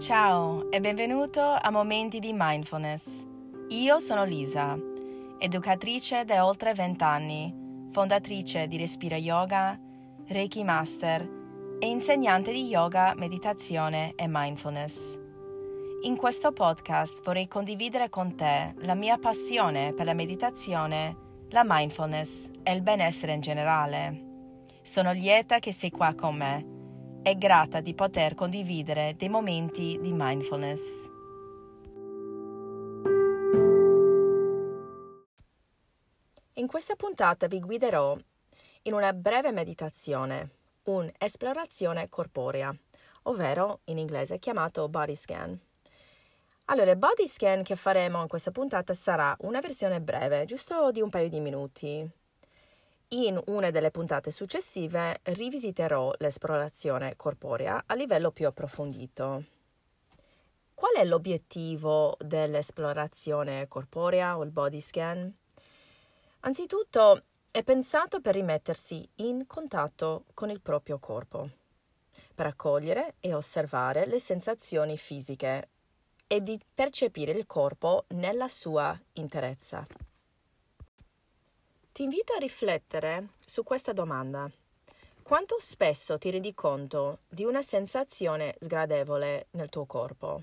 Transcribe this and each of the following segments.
Ciao e benvenuto a Momenti di Mindfulness. Io sono Lisa, educatrice da oltre 20 anni, fondatrice di Respira Yoga, Reiki Master e insegnante di yoga, meditazione e mindfulness. In questo podcast vorrei condividere con te la mia passione per la meditazione, la mindfulness e il benessere in generale. Sono lieta che sei qua con me e grata di poter condividere dei momenti di mindfulness. In questa puntata vi guiderò in una breve meditazione, un'esplorazione corporea, ovvero in inglese chiamato body scan. Allora, il body scan che faremo in questa puntata sarà una versione breve, giusto di un paio di minuti, in una delle puntate successive rivisiterò l'esplorazione corporea a livello più approfondito. Qual è l'obiettivo dell'esplorazione corporea o il body scan? Anzitutto è pensato per rimettersi in contatto con il proprio corpo, per accogliere e osservare le sensazioni fisiche e di percepire il corpo nella sua interezza. Ti invito a riflettere su questa domanda. Quanto spesso ti rendi conto di una sensazione sgradevole nel tuo corpo?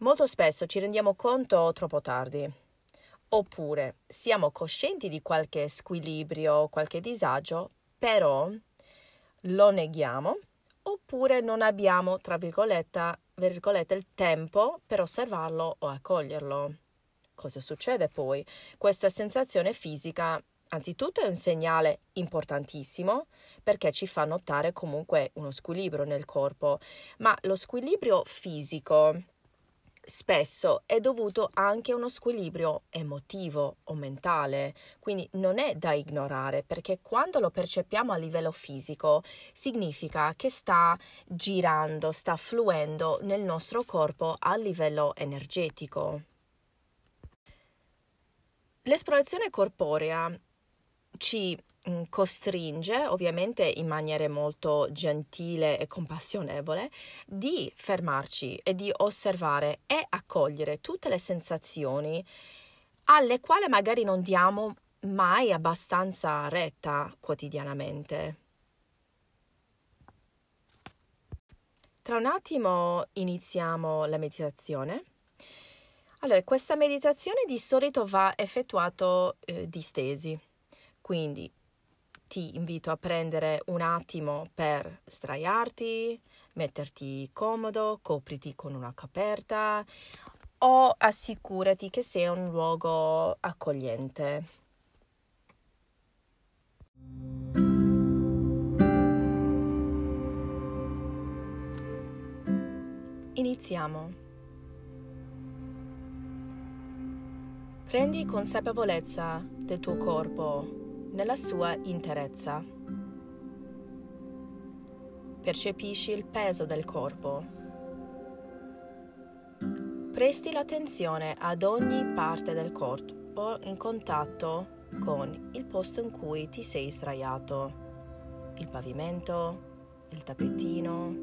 Molto spesso ci rendiamo conto troppo tardi. Oppure siamo coscienti di qualche squilibrio, qualche disagio, però lo neghiamo, oppure non abbiamo, tra virgolette, virgolette il tempo per osservarlo o accoglierlo. Cosa succede poi? Questa sensazione fisica anzitutto è un segnale importantissimo perché ci fa notare comunque uno squilibrio nel corpo, ma lo squilibrio fisico spesso è dovuto anche a uno squilibrio emotivo o mentale, quindi non è da ignorare perché quando lo percepiamo a livello fisico significa che sta girando, sta fluendo nel nostro corpo a livello energetico. L'esplorazione corporea ci mm, costringe, ovviamente in maniera molto gentile e compassionevole, di fermarci e di osservare e accogliere tutte le sensazioni alle quali magari non diamo mai abbastanza retta quotidianamente. Tra un attimo iniziamo la meditazione allora, questa meditazione di solito va effettuata eh, distesi, quindi ti invito a prendere un attimo per sdraiarti, metterti comodo, copriti con una coperta o assicurati che sia un luogo accogliente. Iniziamo. Prendi consapevolezza del tuo corpo nella sua interezza. Percepisci il peso del corpo. Presti l'attenzione ad ogni parte del corpo in contatto con il posto in cui ti sei sdraiato, il pavimento, il tappetino.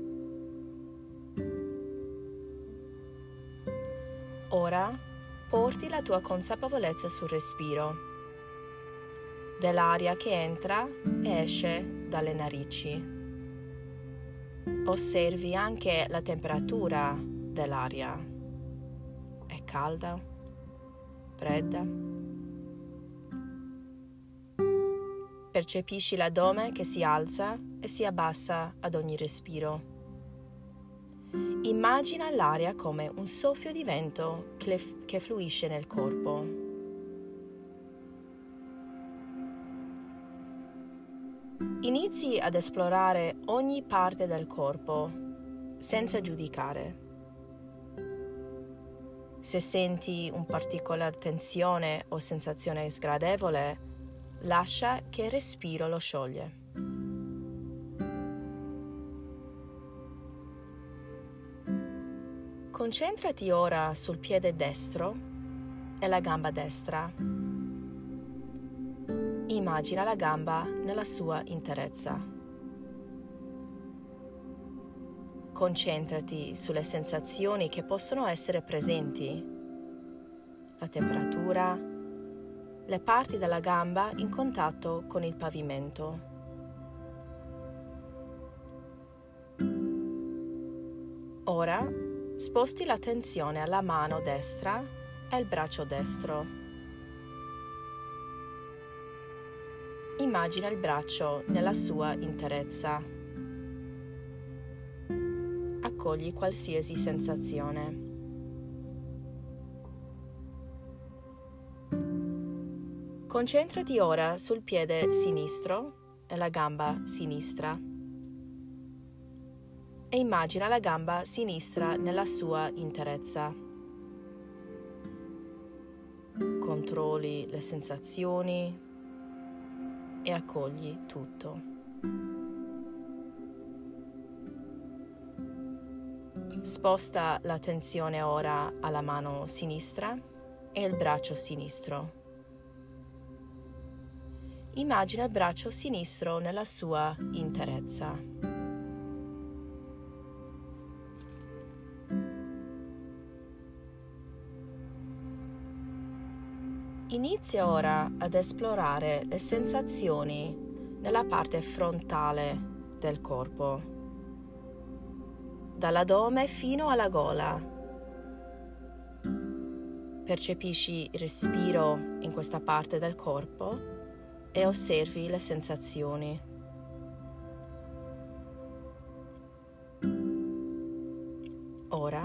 Ora porti la tua consapevolezza sul respiro, dell'aria che entra e esce dalle narici. Osservi anche la temperatura dell'aria. È calda? Fredda? Percepisci l'addome che si alza e si abbassa ad ogni respiro. Immagina l'aria come un soffio di vento che fluisce nel corpo. Inizi ad esplorare ogni parte del corpo senza giudicare. Se senti un particolare tensione o sensazione sgradevole, lascia che il respiro lo scioglie. Concentrati ora sul piede destro e la gamba destra. Immagina la gamba nella sua interezza. Concentrati sulle sensazioni che possono essere presenti. La temperatura, le parti della gamba in contatto con il pavimento. Ora sposti l'attenzione alla mano destra e al braccio destro. Immagina il braccio nella sua interezza. Accogli qualsiasi sensazione. Concentrati ora sul piede sinistro e la gamba sinistra e immagina la gamba sinistra nella sua interezza. Controlli le sensazioni e accogli tutto. Sposta l'attenzione ora alla mano sinistra e il braccio sinistro. Immagina il braccio sinistro nella sua interezza. Inizia ora ad esplorare le sensazioni nella parte frontale del corpo, dall'addome fino alla gola. Percepisci il respiro in questa parte del corpo e osservi le sensazioni. Ora,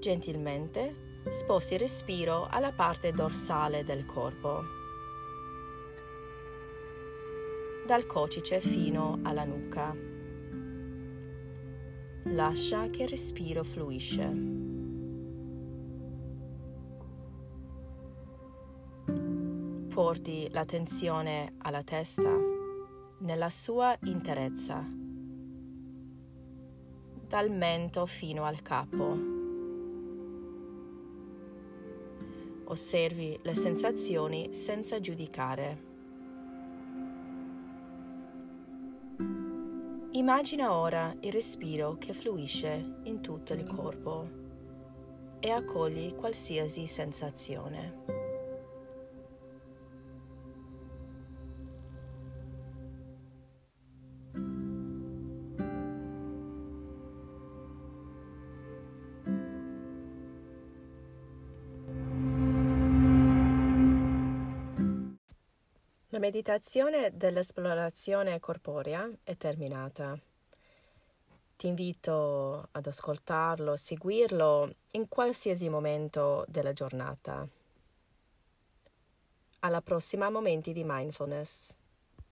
gentilmente, sposti il respiro alla parte dorsale del corpo, dal cocice fino alla nuca. Lascia che il respiro fluisce. Porti l'attenzione alla testa nella sua interezza, dal mento fino al capo. Osservi le sensazioni senza giudicare. Immagina ora il respiro che fluisce in tutto il corpo e accogli qualsiasi sensazione. Meditazione dell'esplorazione corporea è terminata. Ti invito ad ascoltarlo, seguirlo in qualsiasi momento della giornata. Alla prossima Momenti di Mindfulness.